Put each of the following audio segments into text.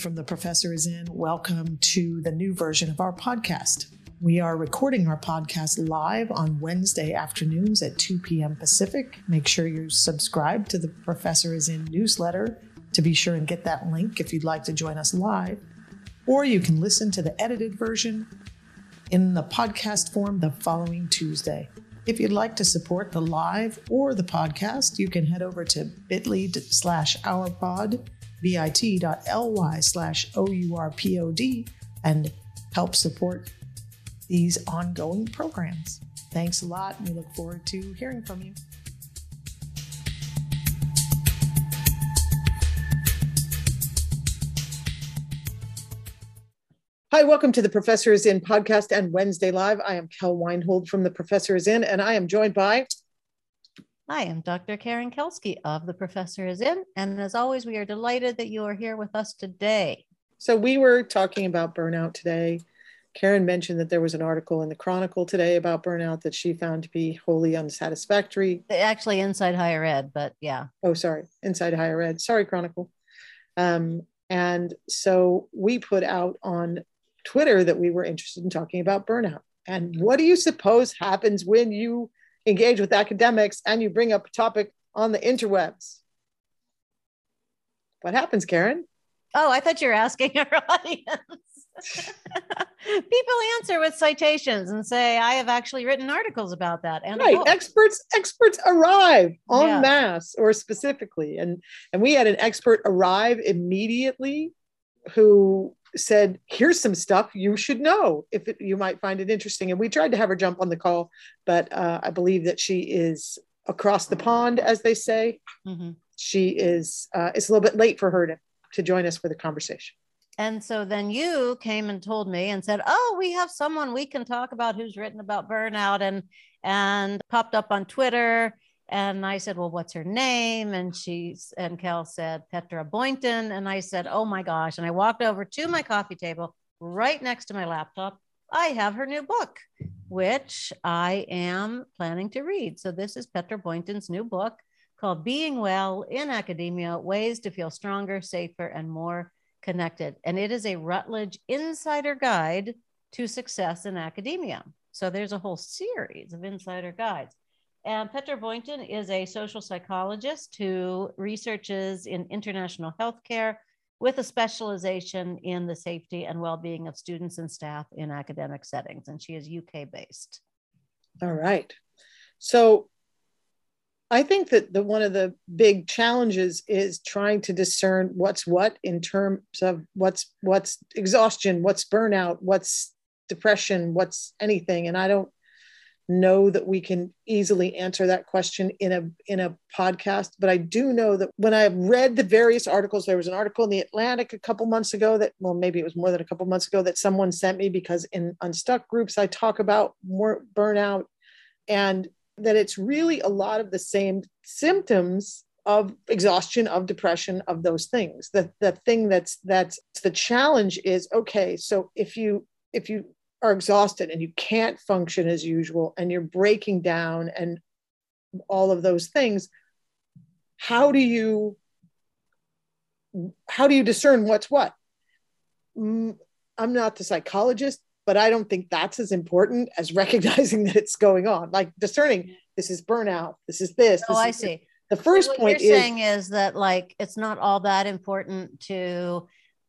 From The Professor is In. Welcome to the new version of our podcast. We are recording our podcast live on Wednesday afternoons at 2 p.m. Pacific. Make sure you subscribe to the Professor is In newsletter to be sure and get that link if you'd like to join us live. Or you can listen to the edited version in the podcast form the following Tuesday. If you'd like to support the live or the podcast, you can head over to bit.ly slash ourpod, bit.ly slash OURPOD, and help support these ongoing programs. Thanks a lot, we look forward to hearing from you. Hi, welcome to the Professor is In podcast and Wednesday Live. I am Kel Weinhold from the Professor is In, and I am joined by. I am Dr. Karen Kelsky of The Professor is In. And as always, we are delighted that you are here with us today. So, we were talking about burnout today. Karen mentioned that there was an article in the Chronicle today about burnout that she found to be wholly unsatisfactory. Actually, inside higher ed, but yeah. Oh, sorry, inside higher ed. Sorry, Chronicle. Um, and so we put out on Twitter that we were interested in talking about burnout. And what do you suppose happens when you engage with academics and you bring up a topic on the interwebs? What happens, Karen? Oh, I thought you were asking our audience. People answer with citations and say, "I have actually written articles about that." And right, experts experts arrive en yeah. masse or specifically, and and we had an expert arrive immediately who said, "Here's some stuff you should know if it, you might find it interesting." And we tried to have her jump on the call, but uh, I believe that she is across the pond, as they say. Mm-hmm. She is. Uh, it's a little bit late for her to to join us for the conversation. And so then you came and told me and said, "Oh, we have someone we can talk about who's written about burnout and and popped up on Twitter." And I said, Well, what's her name? And she's, and Kel said, Petra Boynton. And I said, Oh my gosh. And I walked over to my coffee table right next to my laptop. I have her new book, which I am planning to read. So this is Petra Boynton's new book called Being Well in Academia Ways to Feel Stronger, Safer, and More Connected. And it is a Routledge insider guide to success in academia. So there's a whole series of insider guides. And Petra Boynton is a social psychologist who researches in international healthcare with a specialization in the safety and well-being of students and staff in academic settings. And she is UK based. All right. So I think that the one of the big challenges is trying to discern what's what in terms of what's what's exhaustion, what's burnout, what's depression, what's anything. And I don't know that we can easily answer that question in a in a podcast but i do know that when i read the various articles there was an article in the atlantic a couple months ago that well maybe it was more than a couple months ago that someone sent me because in unstuck groups i talk about more burnout and that it's really a lot of the same symptoms of exhaustion of depression of those things. The the thing that's that's the challenge is okay so if you if you are exhausted and you can't function as usual and you're breaking down and all of those things how do you how do you discern what's what? Mm, i'm not the psychologist but i don't think that's as important as recognizing that it's going on. Like discerning this is burnout this is this, oh this. i see. The first so what point you're is, saying is that like it's not all that important to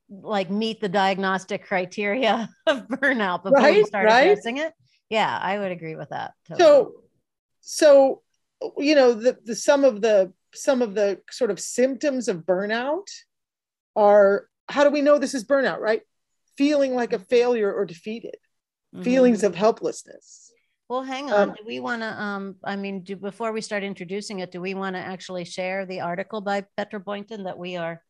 like meet the diagnostic criteria of burnout before right, you start right? addressing it. Yeah, I would agree with that. Totally. So, so you know, the, the some of the some of the sort of symptoms of burnout are how do we know this is burnout? Right, feeling like a failure or defeated, mm-hmm. feelings of helplessness. Well, hang on. Um, do we want to? Um, I mean, do before we start introducing it, do we want to actually share the article by Petra Boynton that we are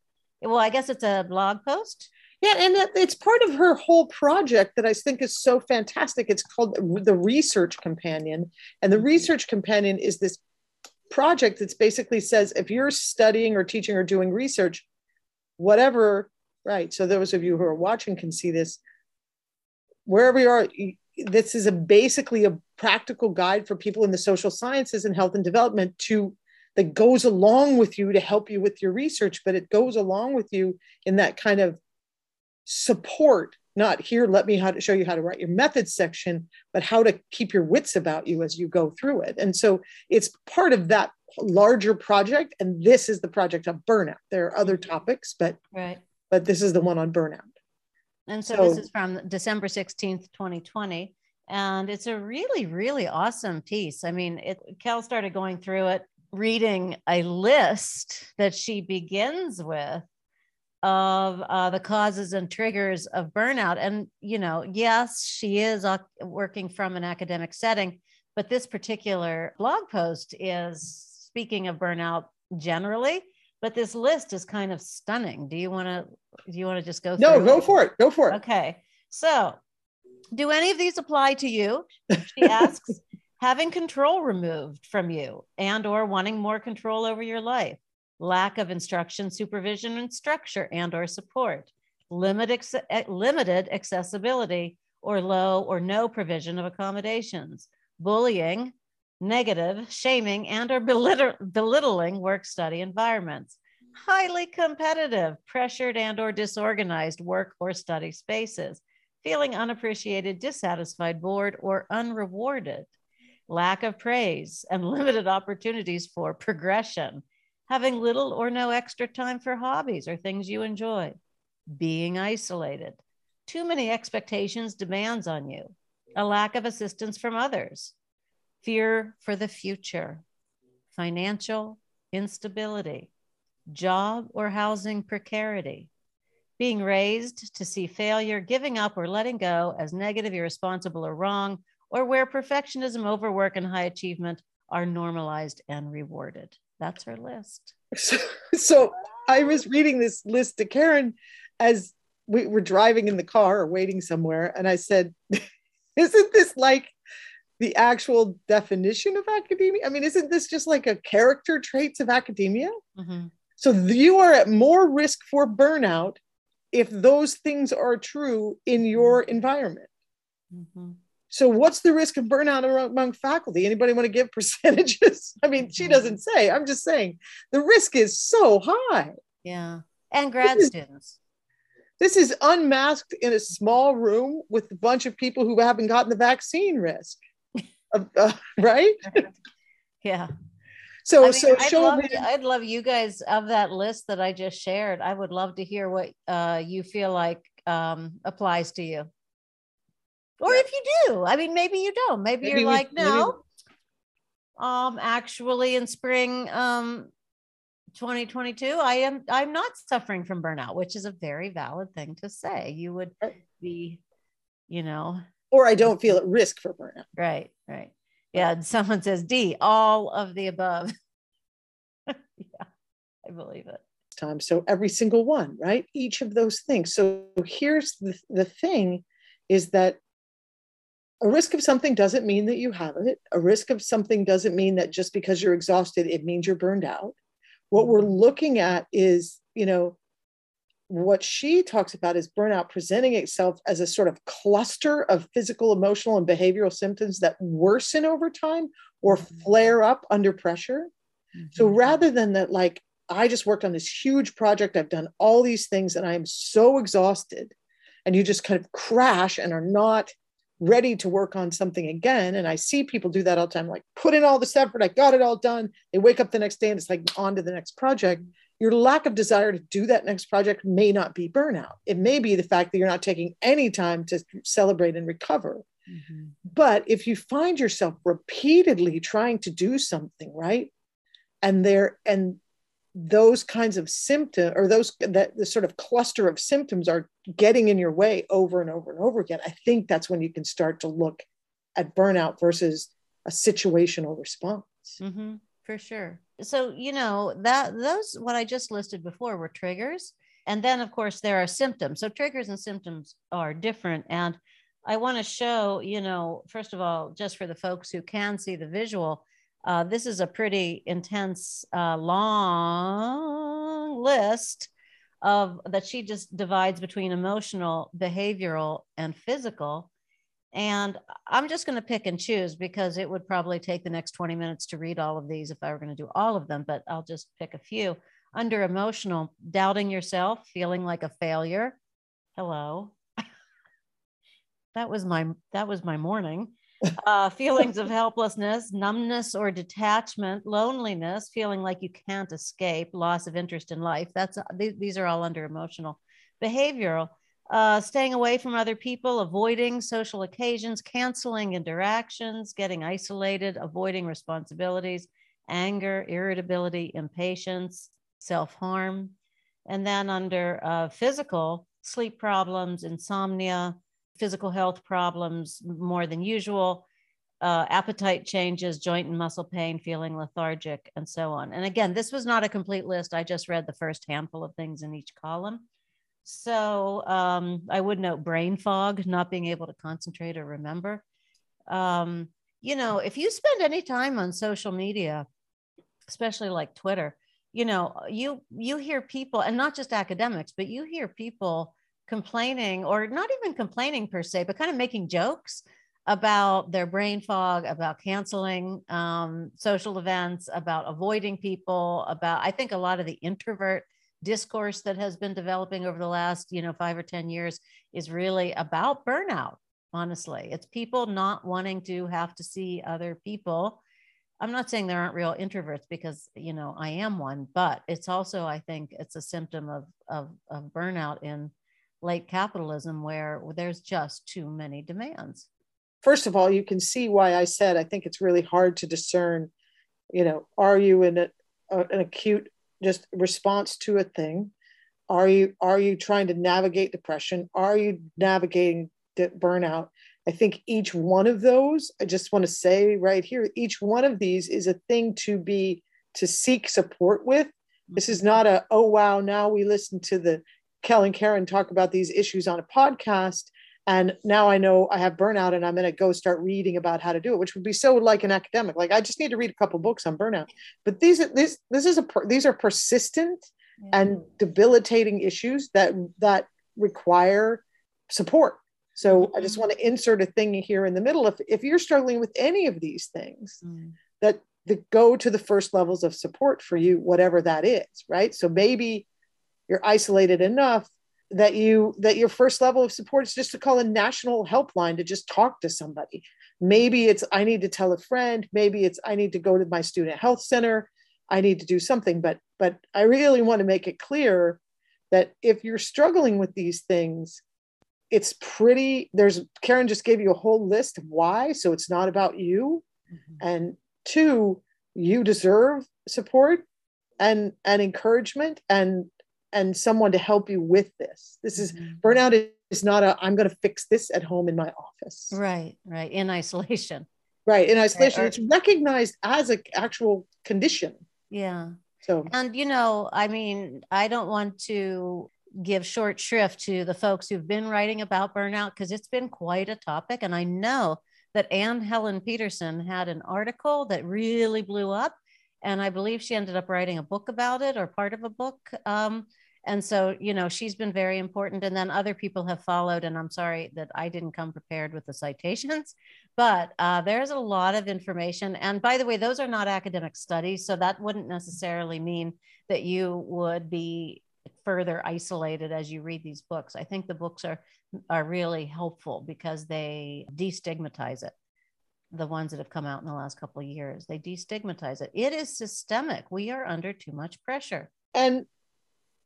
well, I guess it's a blog post. Yeah, and it's part of her whole project that I think is so fantastic. It's called the Research Companion. And the mm-hmm. Research Companion is this project that basically says if you're studying or teaching or doing research, whatever, right? So, those of you who are watching can see this. Wherever you are, this is a basically a practical guide for people in the social sciences and health and development to that goes along with you to help you with your research, but it goes along with you in that kind of support not here let me how to show you how to write your methods section but how to keep your wits about you as you go through it. And so it's part of that larger project and this is the project on burnout. There are other mm-hmm. topics but right. but this is the one on burnout. And so, so this is from december 16th 2020 and it's a really really awesome piece. I mean it Kel started going through it reading a list that she begins with of uh, the causes and triggers of burnout. And, you know, yes, she is working from an academic setting, but this particular blog post is speaking of burnout generally. But this list is kind of stunning. Do you want to? Do you want to just go? Through? No, go it? for it. Go for it. Okay. So, do any of these apply to you? She asks. Having control removed from you and or wanting more control over your life. Lack of instruction, supervision, and structure and or support, limited, eh, limited accessibility, or low or no provision of accommodations, bullying, negative, shaming, and or belittling work study environments, highly competitive, pressured and or disorganized work or study spaces, feeling unappreciated, dissatisfied, bored, or unrewarded, lack of praise, and limited opportunities for progression, having little or no extra time for hobbies or things you enjoy, being isolated, too many expectations, demands on you, a lack of assistance from others, fear for the future, financial instability, job or housing precarity, being raised to see failure, giving up, or letting go as negative, irresponsible, or wrong, or where perfectionism, overwork, and high achievement are normalized and rewarded. That's her list. So, so I was reading this list to Karen as we were driving in the car or waiting somewhere. And I said, Isn't this like the actual definition of academia? I mean, isn't this just like a character traits of academia? Mm-hmm. So you are at more risk for burnout if those things are true in your environment. Mm-hmm. So what's the risk of burnout among faculty? Anybody want to give percentages? I mean, she mm-hmm. doesn't say. I'm just saying the risk is so high. Yeah. And grad this students. Is, this is unmasked in a small room with a bunch of people who haven't gotten the vaccine risk. uh, right? yeah. So, I mean, so I'd love, I'd love you guys of that list that I just shared. I would love to hear what uh, you feel like um, applies to you. Or yeah. if you do, I mean, maybe you don't. Maybe, maybe you're we, like, no. Maybe... Um, actually, in spring, um, 2022, I am. I'm not suffering from burnout, which is a very valid thing to say. You would be, you know, or I don't feel at risk for burnout. Right. Right. Yeah. Someone says D, all of the above. yeah, I believe it. Time. So every single one, right? Each of those things. So here's the, the thing is that a risk of something doesn't mean that you have it. A risk of something doesn't mean that just because you're exhausted, it means you're burned out. What we're looking at is, you know, what she talks about is burnout presenting itself as a sort of cluster of physical, emotional, and behavioral symptoms that worsen over time or mm-hmm. flare up under pressure. Mm-hmm. So rather than that, like, I just worked on this huge project, I've done all these things, and I am so exhausted, and you just kind of crash and are not ready to work on something again. And I see people do that all the time, like put in all this effort, I got it all done. They wake up the next day and it's like on to the next project. Your lack of desire to do that next project may not be burnout. It may be the fact that you're not taking any time to celebrate and recover. Mm-hmm. But if you find yourself repeatedly trying to do something, right? And there and those kinds of symptoms or those that the sort of cluster of symptoms are getting in your way over and over and over again i think that's when you can start to look at burnout versus a situational response. Mm-hmm, for sure. So you know that those what i just listed before were triggers and then of course there are symptoms. So triggers and symptoms are different and i want to show you know first of all just for the folks who can see the visual uh, this is a pretty intense, uh, long list of that she just divides between emotional, behavioral, and physical. And I'm just going to pick and choose because it would probably take the next 20 minutes to read all of these if I were going to do all of them, but I'll just pick a few. Under emotional, doubting yourself, feeling like a failure, hello. that was my that was my morning. Uh, feelings of helplessness, numbness or detachment, loneliness, feeling like you can't escape, loss of interest in life. That's these, these are all under emotional. Behavioral, uh, staying away from other people, avoiding social occasions, canceling interactions, getting isolated, avoiding responsibilities, anger, irritability, impatience, self harm. And then under uh, physical, sleep problems, insomnia, physical health problems more than usual, uh, appetite changes, joint and muscle pain, feeling lethargic, and so on. And again, this was not a complete list. I just read the first handful of things in each column. So um, I would note brain fog, not being able to concentrate or remember. Um, you know, if you spend any time on social media, especially like Twitter, you know, you you hear people, and not just academics, but you hear people complaining, or not even complaining per se, but kind of making jokes about their brain fog, about canceling um, social events, about avoiding people, about I think a lot of the introvert discourse that has been developing over the last, you know, five or 10 years is really about burnout. Honestly, it's people not wanting to have to see other people. I'm not saying there aren't real introverts because, you know, I am one, but it's also, I think it's a symptom of, of, of burnout in late capitalism where there's just too many demands. First of all, you can see why I said I think it's really hard to discern, you know, are you in a, an acute just response to a thing? Are you are you trying to navigate depression? Are you navigating burnout? I think each one of those i just want to say right here each one of these is a thing to be to seek support with. This is mm-hmm. not a oh wow now we listen to the Kel and Karen talk about these issues on a podcast and now i know i have burnout and i'm going to go start reading about how to do it which would be so like an academic like i just need to read a couple books on burnout but these are this this is a these are persistent yeah. and debilitating issues that that require support so mm-hmm. i just mm-hmm. want to insert a thing here in the middle if if you're struggling with any of these things mm. that that go to the first levels of support for you whatever that is right so maybe you're isolated enough that you that your first level of support is just to call a national helpline to just talk to somebody. Maybe it's i need to tell a friend. Maybe it's i need to go to my student health center. I need to do something. But but i really want to make it clear that if you're struggling with these things it's pretty there's karen just gave you a whole list of why. So it's not about you. Mm-hmm. and two you deserve support and and encouragement. And and someone to help you with this. This is mm-hmm. burnout is not a I'm going to fix this at home in my office. Right, right, in isolation. Right, in isolation, right. it's recognized as an actual condition. Yeah. So, and you know, I mean, I don't want to give short shrift to the folks who've been writing about burnout because it's been quite a topic, and I know that Anne Helen Petersen had an article that really blew up and I believe she ended up writing a book about it or part of a book. Um, and so you know she's been very important and then other people have followed and i'm sorry that i didn't come prepared with the citations but uh, there's a lot of information and by the way those are not academic studies so that wouldn't necessarily mean that you would be further isolated as you read these books. I think the books are are really helpful because they destigmatize it the ones that have come out in the last couple of years. They destigmatize it. It is systemic. We are under too much pressure. And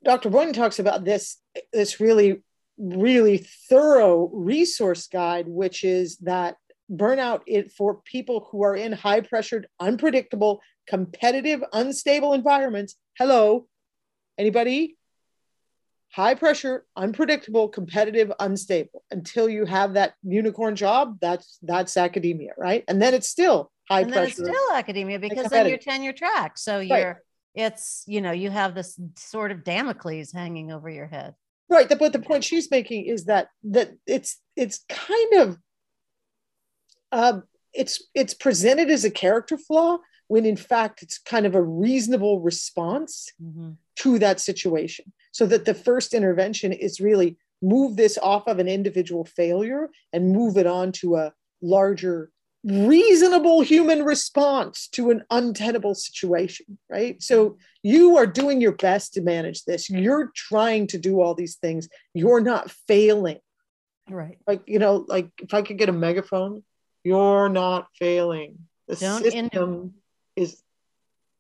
Dr. Boynton talks about this this really really thorough resource guide, which is that burnout it for people who are in high pressured, unpredictable, competitive, unstable environments. Hello, anybody? High pressure, unpredictable, competitive, unstable. Until you have that unicorn job, that's that's academia, right? And then it's still high and pressure. Then it's still academia because then you're tenure track. So you're it's you know you have this sort of damocles hanging over your head. Right but the point she's making is that that it's it's kind of uh, it's it's presented as a character flaw when in fact it's kind of a reasonable response mm-hmm. to that situation. So that the first intervention is really move this off of an individual failure and move it on to a larger reasonable human response to an untenable situation, right? So you are doing your best to manage this. You're trying to do all these things. You're not failing. Right. Like, you know, like if I could get a megaphone, you're not failing. The Don't system is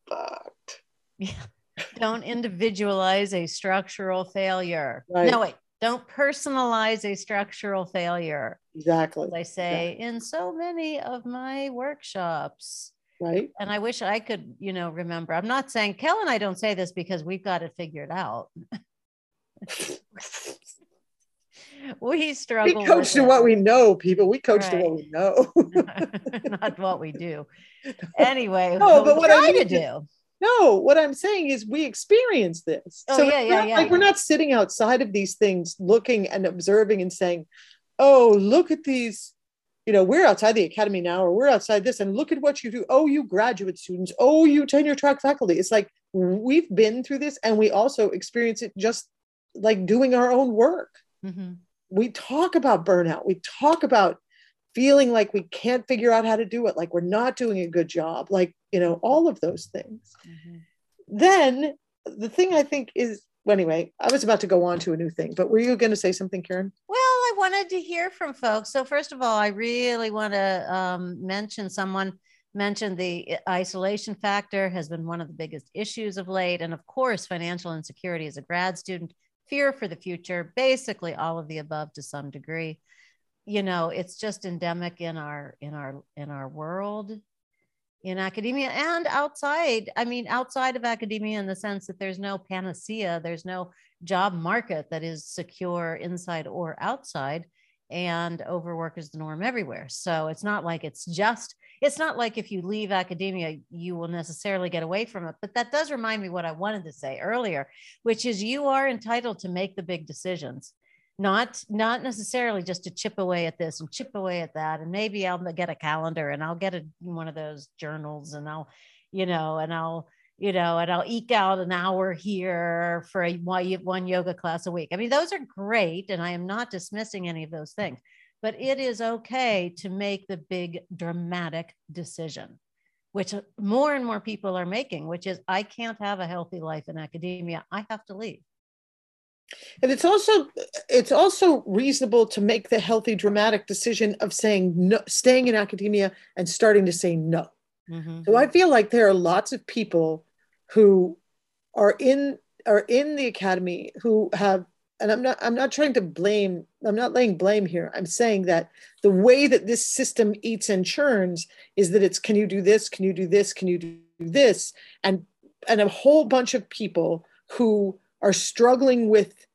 fucked. Yeah. Don't individualize a structural failure. Right. No, wait. Don't personalize a structural failure. Exactly. As I say in so many of my workshops. Right. And I wish I could, you know, remember. I'm not saying Kel and I don't say this because we've got it figured out. we struggle. We coach to what we know, people. We coach to what we know. not what we do. Anyway, No, but what I try to mean do. No, what I'm saying is we experience this. Oh, so yeah, yeah, not yeah. like we're not sitting outside of these things looking and observing and saying, oh, look at these. You know, we're outside the academy now, or we're outside this, and look at what you do. Oh, you graduate students. Oh, you tenure track faculty. It's like we've been through this and we also experience it just like doing our own work. Mhm. We talk about burnout. We talk about feeling like we can't figure out how to do it, like we're not doing a good job, like, you know, all of those things Mhm. then the thing I think is well, anyway, I was about to go on to a new thing, but were you going to say something, Karen? Well, I wanted to hear from folks. So, first of all, I really want to um, mention someone mentioned the isolation factor has been one of the biggest issues of late. And of course, financial insecurity as a grad student, fear for the future, basically all of the above to some degree. You know, it's just endemic in our in our in our world in academia and outside. I mean, outside of academia in the sense that there's no panacea, there's no job market that is secure inside or outside. And overwork is the norm everywhere. So it's not like it's just, it's not like if you leave academia, you will necessarily get away from it. But that does remind me what I wanted to say earlier, which is you are entitled to make the big decisions not not necessarily just to chip away at this and chip away at that. And maybe i'll get a calendar and i'll get a, one of those journals and i'll you know and i'll you know and i'll eke out an hour here for a one one yoga class a week. I mean those are great and i am not dismissing any of those things but it is okay to make the big dramatic decision which uh, more and more people are making which is i can't have a healthy life in academia. I have to leave And it's also it's also reasonable to make the healthy dramatic decision of saying no, staying in academia and starting to say no. Mhm. So I feel like there are lots of people who are in are in the academy who have and I'm not I'm not trying to blame I'm not laying blame here. I'm saying that the way that this system eats and churns is that it's can you do this? Can you do this? Can you do this? And and a whole bunch of people who are struggling with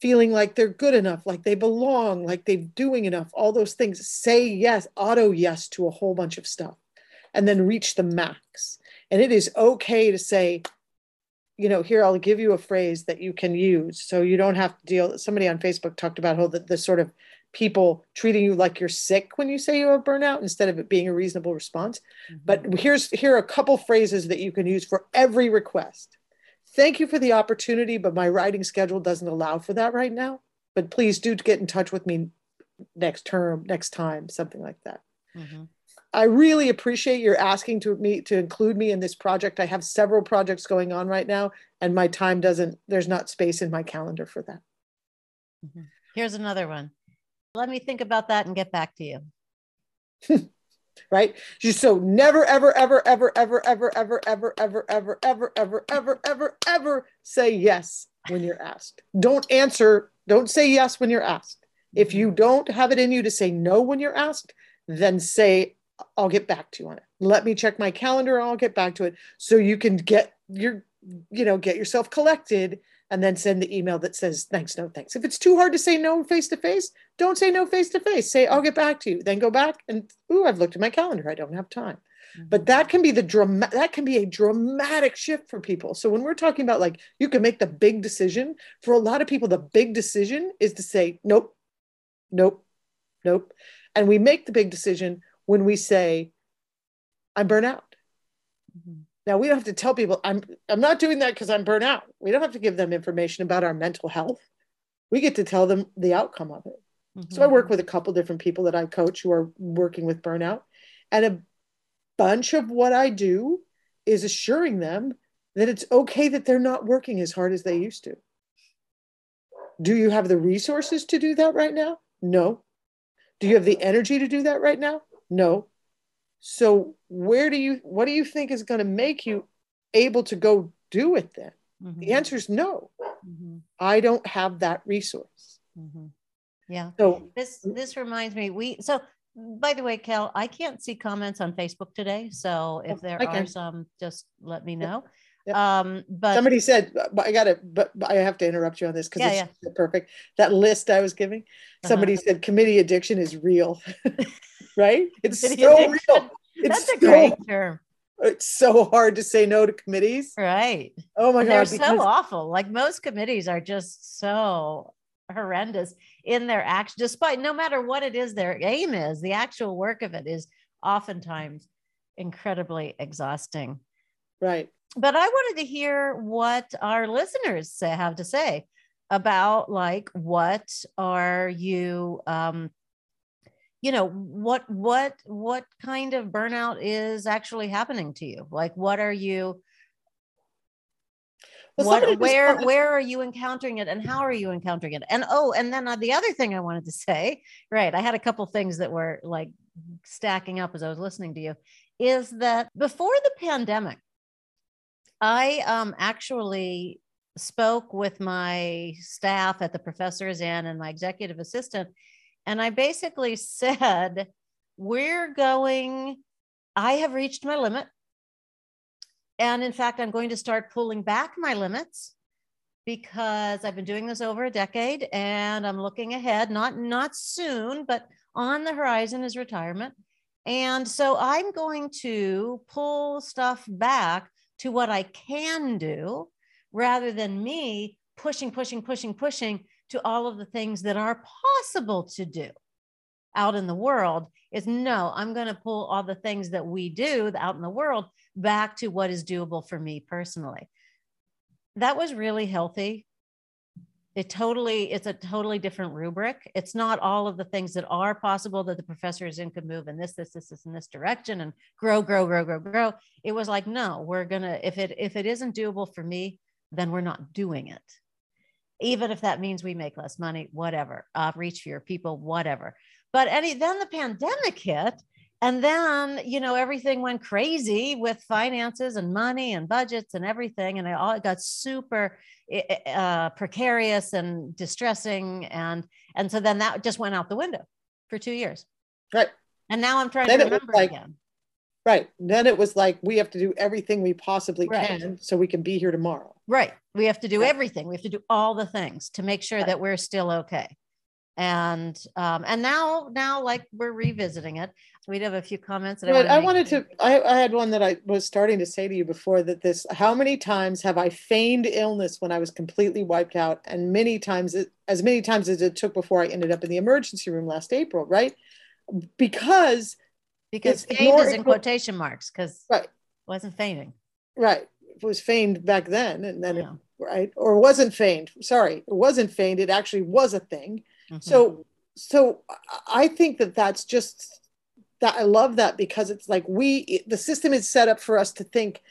feeling like they're good enough, like they belong, like they're doing enough, all those things, say yes, auto yes to a whole bunch of stuff, and then reach the max. And it is okay to say, you know, here I'll give you a phrase that you can use, so you don't have to deal. Somebody on Facebook talked about how the, the sort of people treating you like you're sick when you say you have burnout instead of it being a reasonable response. Mhm. But here's here are a couple phrases that you can use for every request. Thank you for the opportunity, but my writing schedule doesn't allow for that right now. But please do get in touch with me next term, next time, something like that. Mhm. I really appreciate your asking to me to include me in this project. I have several projects going on right now, and my time doesn't, there's not space in my calendar for that. Here's another one. Let me think about that and get back to you. right? So never, ever, ever, ever, ever, ever, ever, ever, ever, ever, ever, ever, ever, ever, ever say yes when you're asked. Don't answer, don't say yes when you're asked. If you don't have it in you to say no when you're asked, then say, I'll get back to you on it. Let me check my calendar, I'll get back to it. So you can get your, you know, get yourself collected and then send the email that says thanks, no thanks. If it's too hard to say no face to face, don't say no face to face. Say, I'll get back to you. Then go back and ooh, I've looked at my calendar. I don't have time. Mm-hmm. But that can be the drama that can be a dramatic shift for people. So when we're talking about like you can make the big decision, for a lot of people, the big decision is to say, nope, nope, nope. And we make the big decision when we say, I'm burnt out. Mhm. Now we don't have to tell people I'm I'm not doing that because I'm burnt out. We don't have to give them information about our mental health. We get to tell them the outcome of it. So I work with a couple different people that I coach who are working with burnout. And a bunch of what I do is assuring them that it's okay that they're not working as hard as they used to. Do you have the resources to do that right now? No. Do you have the energy to do that right now? No. So where do you what do you think is going to make you able to go do it then? Mm-hmm. The answer is no. Mm-hmm. I don't have that resource. Mm-hmm. Yeah. So this this reminds me we so by the way, Kel, I can't see comments on Facebook today. So if there are some, just let me know. Yep. Um, but somebody said, but I gotta, but, but, I have to interrupt you on this because yeah, it's yeah. perfect. That list I was giving, uh-huh. somebody uh-huh. said committee addiction is real, right? It's so addiction. real. It's That's a great term. It's so hard to say no to committees. Right. Oh my God. They're because- so awful. Like most committees are just so horrendous in their action, despite no matter what it is their aim is, the actual work of it is oftentimes incredibly exhausting. Right. But I wanted to hear what our listeners say, have to say about like what are you um you know what what what kind of burnout is actually happening to you? Like what are you well, what, where where are you encountering it and how are you encountering it? And oh and then uh, the other thing i wanted to say right i had a couple things that were like stacking up as i was listening to you is that before the pandemic i um actually spoke with my staff at the Professor is In and my executive assistant and i basically said we're going i have reached my limit and in fact, I'm going to start pulling back my limits because I've been doing this over a decade and I'm looking ahead, not not soon, but on the horizon is retirement. And so I'm going to pull stuff back to what I can do rather than me pushing, pushing, pushing, pushing to all of the things that are possible to do out in the world is no, I'm going to pull all the things that we do out in the world back to what is doable for me personally. That was really healthy. It totally, it's a totally different rubric. It's not all of the things that are possible that the professor is in could move in this, this, this, this, in this direction and grow, grow, grow, grow, grow. It was like, no, we're gonna, if it if it isn't doable for me, then we're not doing it. Even if that means we make less money, whatever, uh, reach fewer people, whatever. But any then the pandemic hit, and then you know everything went crazy with finances and money and budgets and everything and it all got super eh, eh, uh, precarious and distressing and and so then that just went out the window for two years. Right. And now i'm trying then to remember like, again. Right. Then it was like we have to do everything we possibly right. can so we can be here tomorrow. Right. We have to do right. everything. We have to do all the things to make sure right. that we're still okay. And um, and now now like we're revisiting it we have a few comments that but I, I wanted to I, I had one that I was starting to say to you before that this how many times have I feigned illness when I was completely wiped out? And many times as many times as it took before I ended up in the emergency room last April right? Because because feigned is in quotation marks because right. wasn't feigning. Right. It was feigned back then and then yeah. it, right? Or wasn't feigned. Sorry it wasn't feigned. It actually was a thing. Mm-hmm. So, so I think that that's just that I love that because it's like we the system is set up for us to think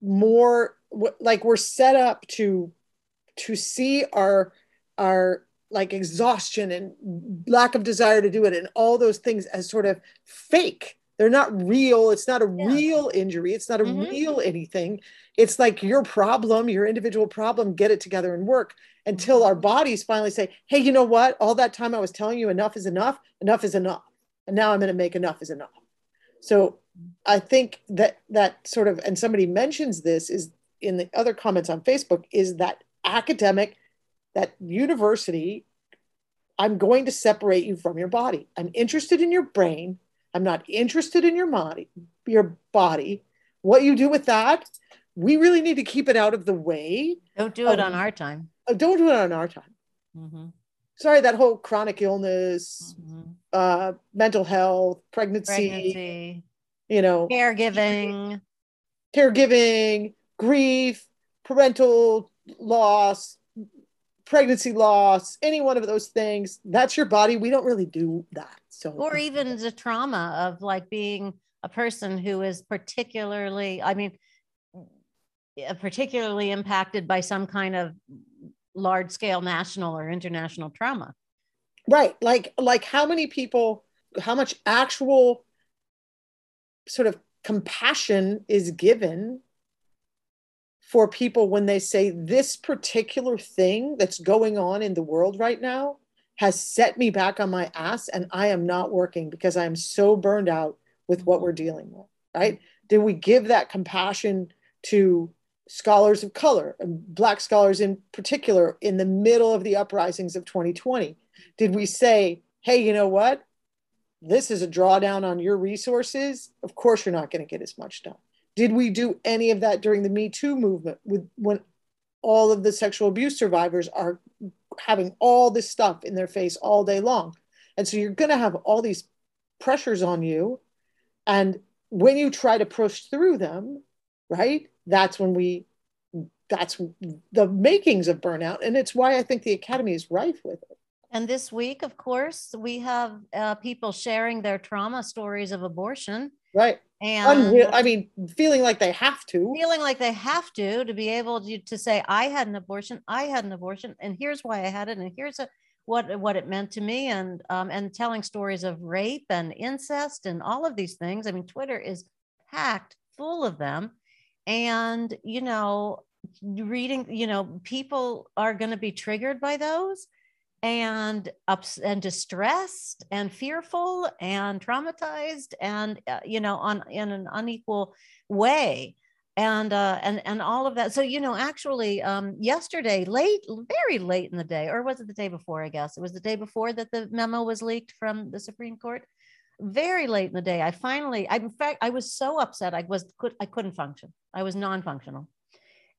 more like we're set up to to see our our like exhaustion and lack of desire to do it and all those things as sort of fake they're not real it's not a yeah. real injury it's not a mm-hmm. real anything it's like your problem your individual problem get it together and work until our bodies finally say, hey, you know what? All that time I was telling you enough is enough, enough is enough. And now I'm going to make enough is enough. So I think that that sort of, and somebody mentions this is in the other comments on Facebook, is that academic, that university, I'm going to separate you from your body. I'm interested in your brain. I'm not interested in your body, your body. What you do with that, we really need to keep it out of the way. Don't do it on our time uh, don't do it on our time. Mm-hmm. Sorry, that whole chronic illness, mm-hmm. Uh, mental health, pregnancy, pregnancy, you know, caregiving, caregiving, grief, parental loss, pregnancy loss, any one of those things. That's your body. We don't really do that. So, or even the trauma of like being a person who is particularly, I mean, particularly impacted by some kind of large scale national or international trauma. Right. Like, like how many people, how much actual sort of compassion is given for people when they say this particular thing that's going on in the world right now has set me back on my ass and I am not working because I am so burned out with what we're dealing with, right? Did we give that compassion to scholars of color, Black scholars in particular, in the middle of the uprisings of 2020? Did we say, hey, you know what? This is a drawdown on your resources. Of course, you're not going to get as much done. Did we do any of that during the Me Too movement with when all of the sexual abuse survivors are having all this stuff in their face all day long? And so you're going to have all these pressures on you. And when you try to push through them, right, that's when we, that's the makings of burnout. And it's why I think the Academy is rife with it. And this week, of course, we have uh, people sharing their trauma stories of abortion. Right. And Unreal. I mean, feeling like they have to. Feeling like they have to to be able to, to say, I had an abortion, I had an abortion, and here's why I had it, and here's a, what what it meant to me, and um, and telling stories of rape and incest and all of these things. I mean, Twitter is packed full of them, and you know, reading, you know, people are going to be triggered by those and ups and distressed and fearful and traumatized and uh, you know on in an unequal way. And uh and and all of that. So you know actually um yesterday late very late in the day or was it the day before i guess? It was the day before that the memo was leaked from the supreme court. Very late in the day i finally I, in fact i was so upset i was could i couldn't function. I was non-functional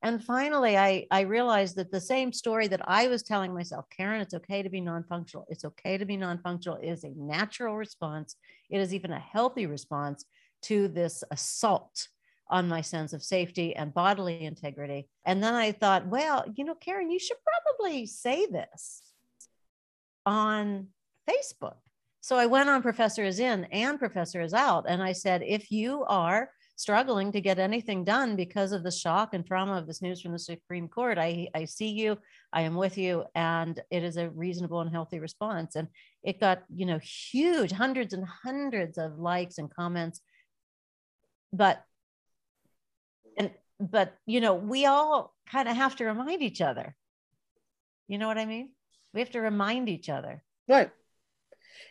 and finally, I, I realized that the same story that I was telling myself, Karen, it's okay to be non functional. It's okay to be non functional. Is a natural response. It is even a healthy response to this assault on my sense of safety and bodily integrity. And then I thought, well, you know, Karen, you should probably say this on Facebook. So I went on Professor is in and Professor is out. And I said, if you are struggling to get anything done because of the shock and trauma of this news from the Supreme Court. I, I see you, I am with you, and it is a reasonable and healthy response. And it got, you know, huge hundreds and hundreds of likes and comments. But, and, but, you know, we all kind of have to remind each other. You know what I mean? We have to remind each other. Right.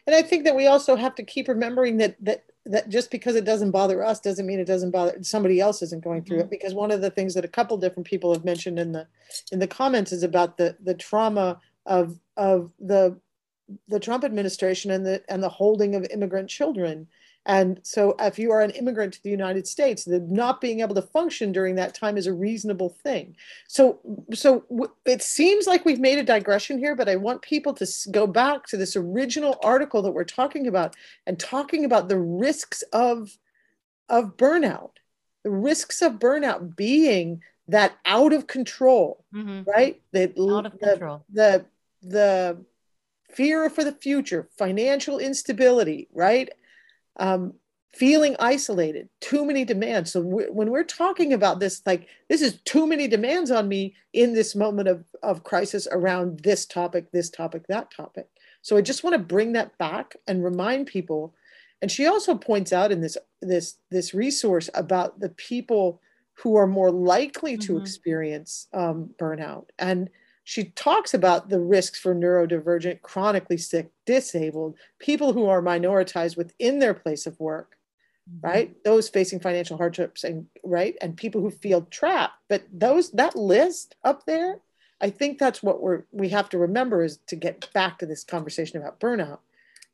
And I think that we also have to keep remembering that that that just because it doesn't bother us doesn't mean it doesn't bother somebody else isn't going through mm-hmm. it because one of the things that a couple different people have mentioned in the in the comments is about the the trauma of of the the Trump administration and the and the holding of immigrant children and so if you are an immigrant to the United States, the not being able to function during that time is a reasonable thing. So so it seems like we've made a digression here, but I want people to go back to this original article that we're talking about and talking about the risks of of burnout. The risks of burnout being that out of control, mm-hmm. right? That out of the, control. The, the the fear for the future, financial instability, right? Um, feeling isolated, too many demands. So when we're talking about this, like this is too many demands on me in this moment of, of crisis around this topic, this topic, that topic. So I just want to bring that back and remind people. And she also points out in this this this resource about the people who are more likely to mm-hmm. experience um, burnout and she talks about the risks for neurodivergent, chronically sick, disabled, people who are minoritized within their place of work, mm-hmm. right? Those facing financial hardships and right, and people who feel trapped. But those that list up there, I think that's what we're we have to remember is to get back to this conversation about burnout.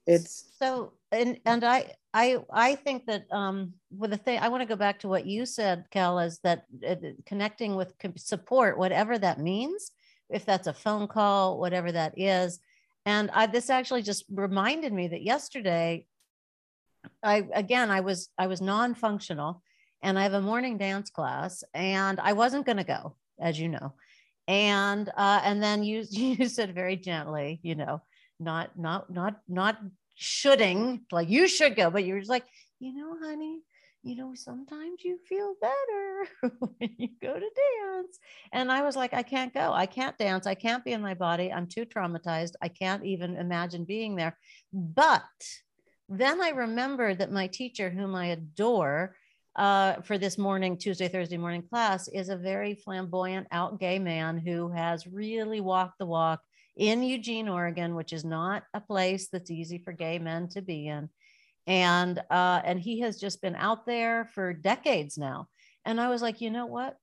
It's so and and I I I think that um with the thing I want to go back to what you said, Kel, is that uh, connecting with support, whatever that means if that's a phone call, whatever that is. And I, this actually just reminded me that yesterday, I again I was I was non-functional, and I have a morning dance class, and I wasn't going to go, as you know, and uh, and then you you said very gently, you know, not not not not shoulding like you should go, but you were just like you know, honey, you know, sometimes you feel better when you go to dance. And I was like, I can't go. I can't dance. I can't be in my body. I'm too traumatized. I can't even imagine being there. But then I remembered that my teacher, whom I adore, uh, for this morning, Tuesday, Thursday morning class, is a very flamboyant, out gay man who has really walked the walk in Eugene, Oregon, which is not a place that's easy for gay men to be in and uh, and he has just been out there for decades now. And I was like, you know what?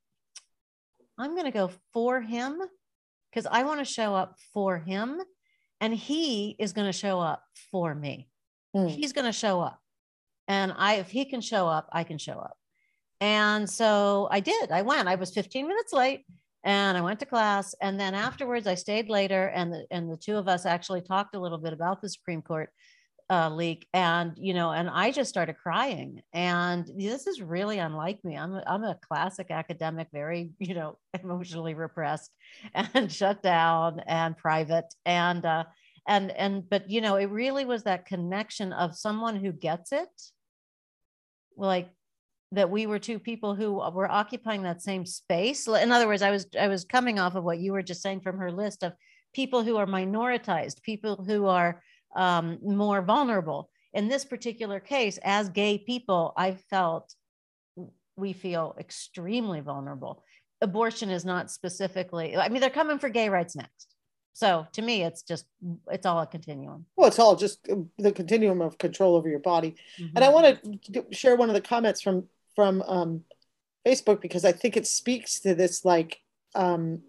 I'm going to go for him because I want to show up for him, and he is going to show up for me. Mm. He's going to show up, and I if he can show up, I can show up. And so I did. I went. I was 15 minutes late and I went to class. And then afterwards, I stayed later, and the and the two of us actually talked a little bit about the Supreme Court uh, leak and you know and i just started crying and this is really unlike me. I'm a, I'm a classic academic very you know emotionally repressed and shut down and private and uh, and and but you know it really was that connection of someone who gets it like that we were two people who were occupying that same space. In other words i was i was coming off of what you were just saying from her list of people who are minoritized people who are um, more vulnerable. In this particular case, as gay people, I felt we feel extremely vulnerable. Abortion is not specifically, I mean, they're coming for gay rights next. So to me, it's just, it's all a continuum. Well, it's all just the continuum of control over your body. Mm-hmm. And I want to share one of the comments from, from um, Facebook because I think it speaks to this, like, um,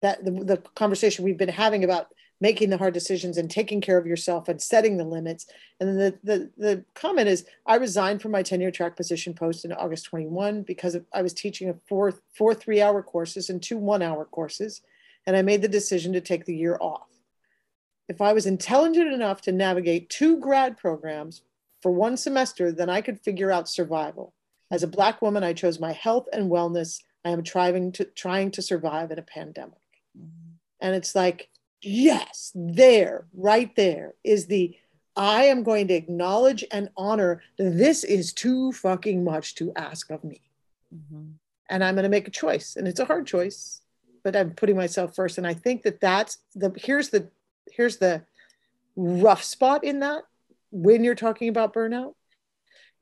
that the, the conversation we've been having about making the hard decisions and taking care of yourself and setting the limits. And then the, the, the comment is I resigned from my tenure track position post in August 21 because I was teaching a four, four three hour courses and two one hour courses. And I made the decision to take the year off. If I was intelligent enough to navigate two grad programs for one semester, then I could figure out survival. As a Black woman, I chose my health and wellness. I am trying to, trying to survive in a pandemic. Mm-hmm. And it's like, yes, there, right there is the I am going to acknowledge and honor that this is too fucking much to ask of me. Mm-hmm. And I'm going to make a choice. And it's a hard choice, but I'm putting myself first. And I think that that's the, here's the, here's the rough spot in that when you're talking about burnout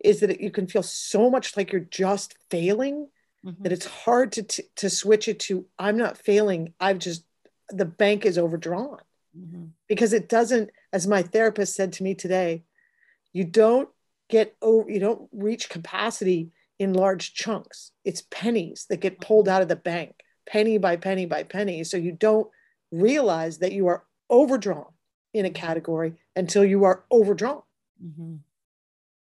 is that you can feel so much like you're just failing mm-hmm. that it's hard to, t- to switch it to, I'm not failing. I've just the bank is overdrawn. Mm-hmm. because it doesn't as my therapist said to me today you don't get over you don't reach capacity in large chunks. It's pennies that get pulled mm-hmm. out of the bank penny by penny by penny. So you don't realize that you are overdrawn in a category until you are overdrawn. Mm-hmm.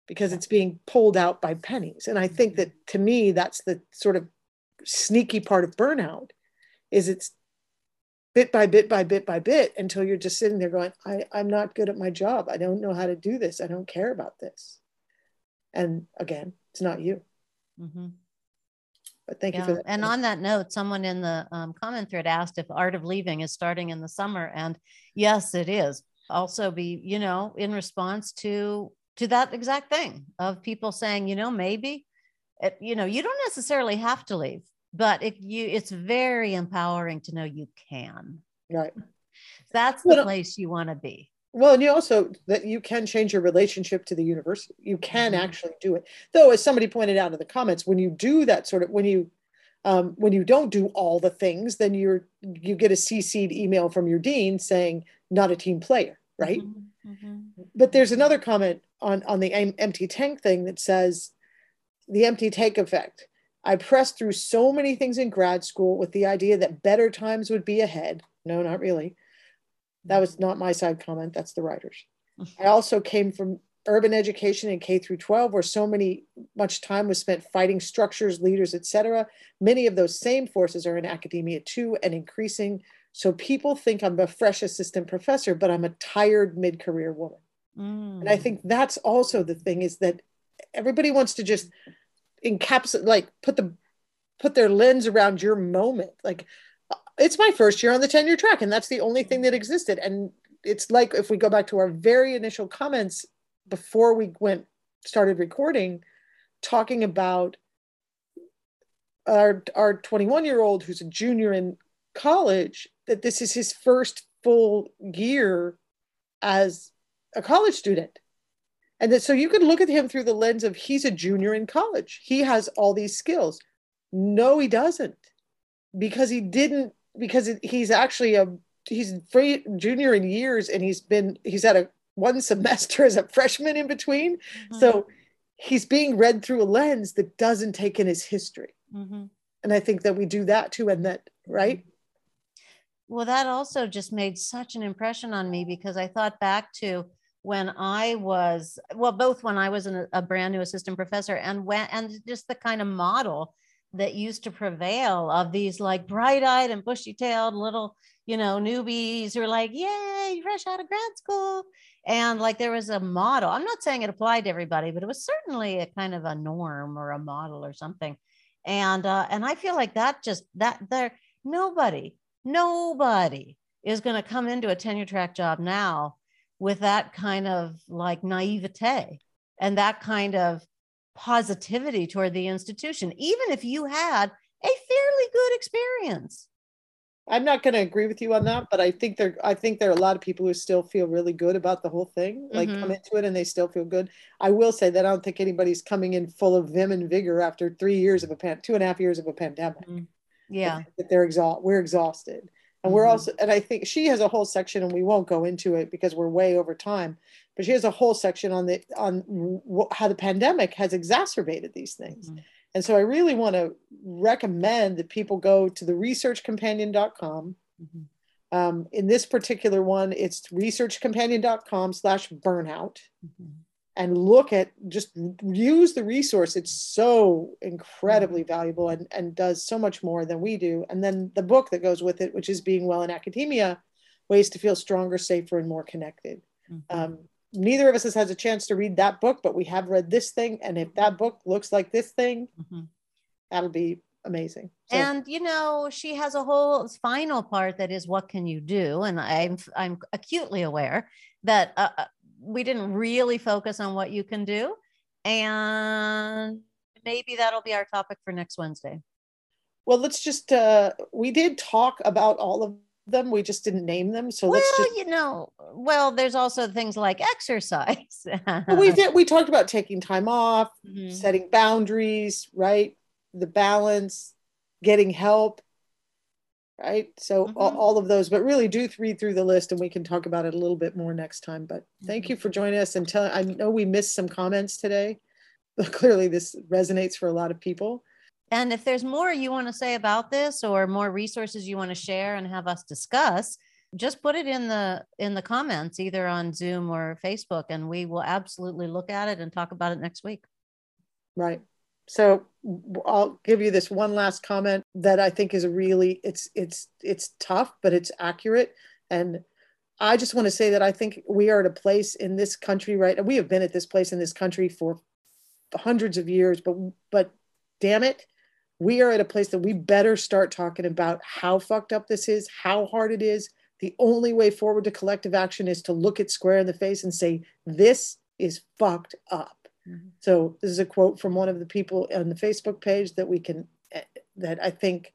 because it's being pulled out by pennies. And i think that to me that's the sort of sneaky part of burnout is it's bit by bit by bit by bit until you're just sitting there going, I, I'm not good at my job. I don't know how to do this. I don't care about this. And again, it's not you. Mm-hmm. But thank yeah. you for that. And on that note, someone in the um, comment thread asked if Art of Leaving is starting in the summer. And yes, it is. Also, be, you know, in response to to that exact thing of people saying, you know, maybe, it, you know, you don't necessarily have to leave but if you it's very empowering to know you can right that's the well, place you want to be well and you also that you can change your relationship to the university you can mm-hmm. actually do it though as somebody pointed out in the comments when you do that sort of when you um, when you don't do all the things then you're you get a cc'd email from your dean saying not a team player right mm-hmm. Mm-hmm. but there's another comment on on the empty tank thing that says the empty tank effect I pressed through so many things in grad school with the idea that better times would be ahead. No, not really. That was not my side comment. That's the writers. I also came from urban education in K through 12, where so many much time was spent fighting structures, leaders, etc. Many of those same forces are in academia too, and increasing. So people think I'm a fresh assistant professor, but I'm a tired mid-career woman. Mm. And I think that's also the thing is that everybody wants to just encapsulate like put the put their lens around your moment. Like it's my first year on the tenure track and that's the only thing that existed. And it's like if we go back to our very initial comments before we went started recording, talking about our our 21 year old who's a junior in college that this is his first full year as a college student and that so you can look at him through the lens of he's a junior in college. He has all these skills. No he doesn't because he didn't because he's actually a he's free junior in years and he's been he's had a one semester as a freshman in between. Mm-hmm. so he's being read through a lens that doesn't take in his history. Mm-hmm. and i think that we do that too and that right? Well that also just made such an impression on me because i thought back to when I was well, both when I was an, a brand new assistant professor and when and just the kind of model that used to prevail of these like bright-eyed and bushy-tailed little you know newbies who are like yay fresh out of grad school. And like there was a model i'm not saying it applied to everybody but it was certainly a kind of a norm or a model or something. And uh, and i feel like that just that there nobody nobody is going to come into a tenure track job now with that kind of like naivete and that kind of positivity toward the institution, even if you had a fairly good experience. I'm not going to agree with you on that, but I think there I think there are a lot of people who still feel really good about the whole thing, like mm-hmm. come into it and they still feel good. I will say that I don't think anybody's coming in full of vim and vigor after three years of a pan, two and a half years of a pandemic. Mm-hmm. Yeah, that they're exhausted. We're exhausted, and we're mm-hmm. also, and I think she has a whole section, and we won't go into it because we're way over time. But she has a whole section on the on how the pandemic has exacerbated these things. Mm-hmm. And so I really want to recommend that people go to the researchcompanion.com. Mm-hmm. Um, in this particular one, it's researchcompanion.com slash burnout. Mm-hmm and look at just use the resource it's so incredibly mm-hmm. valuable and, and does so much more than we do and then the book that goes with it which is being well in academia ways to feel stronger safer and more connected mm-hmm. um, neither of us has had a chance to read that book but we have read this thing and if that book looks like this thing mm-hmm. that'll be amazing so, and you know she has a whole final part that is what can you do and i'm i'm acutely aware that uh, uh we didn't really focus on what you can do. And maybe that'll be our topic for next Wednesday. Well, let's just, uh, we did talk about all of them. We just didn't name them. So well, let's just, you know, well, there's also things like exercise. we did, we talked about taking time off, mm-hmm. setting boundaries, right? The balance, getting help right? So mm-hmm. all, all, of those, but really do read through the list and we can talk about it a little bit more next time. But thank mm-hmm. you for joining us and tell, I know we missed some comments today, but clearly this resonates for a lot of people. And if there's more you want to say about this or more resources you want to share and have us discuss, just put it in the in the comments either on Zoom or Facebook and we will absolutely look at it and talk about it next week. Right so I'll give you this one last comment that I think is really it's it's it's tough but it's accurate. And I just want to say that I think we are at a place in this country right? We have been at this place in this country for hundreds of years but but damn it we are at a place that we better start talking about how fucked up this is how hard it is. The only way forward to collective action is to look it square in the face and say this is fucked up Mm-hmm. So this is a quote from one of the people on the Facebook page that we can eh, that I think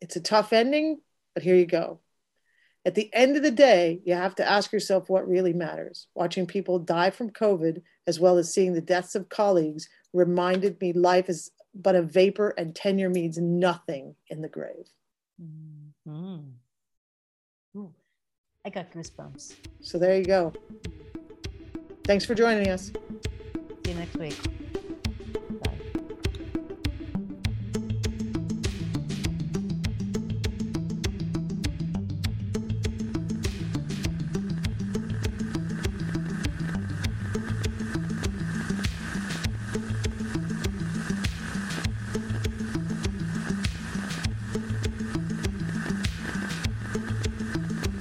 it's a tough ending, but here you go. At the end of the day, you have to ask yourself what really matters. Watching people die from COVID, as well as seeing the deaths of colleagues, reminded me life is but a vapor and tenure means nothing in the grave. Mm-hmm. Ooh, I got goosebumps. So there you go. Thanks for joining us See you next week.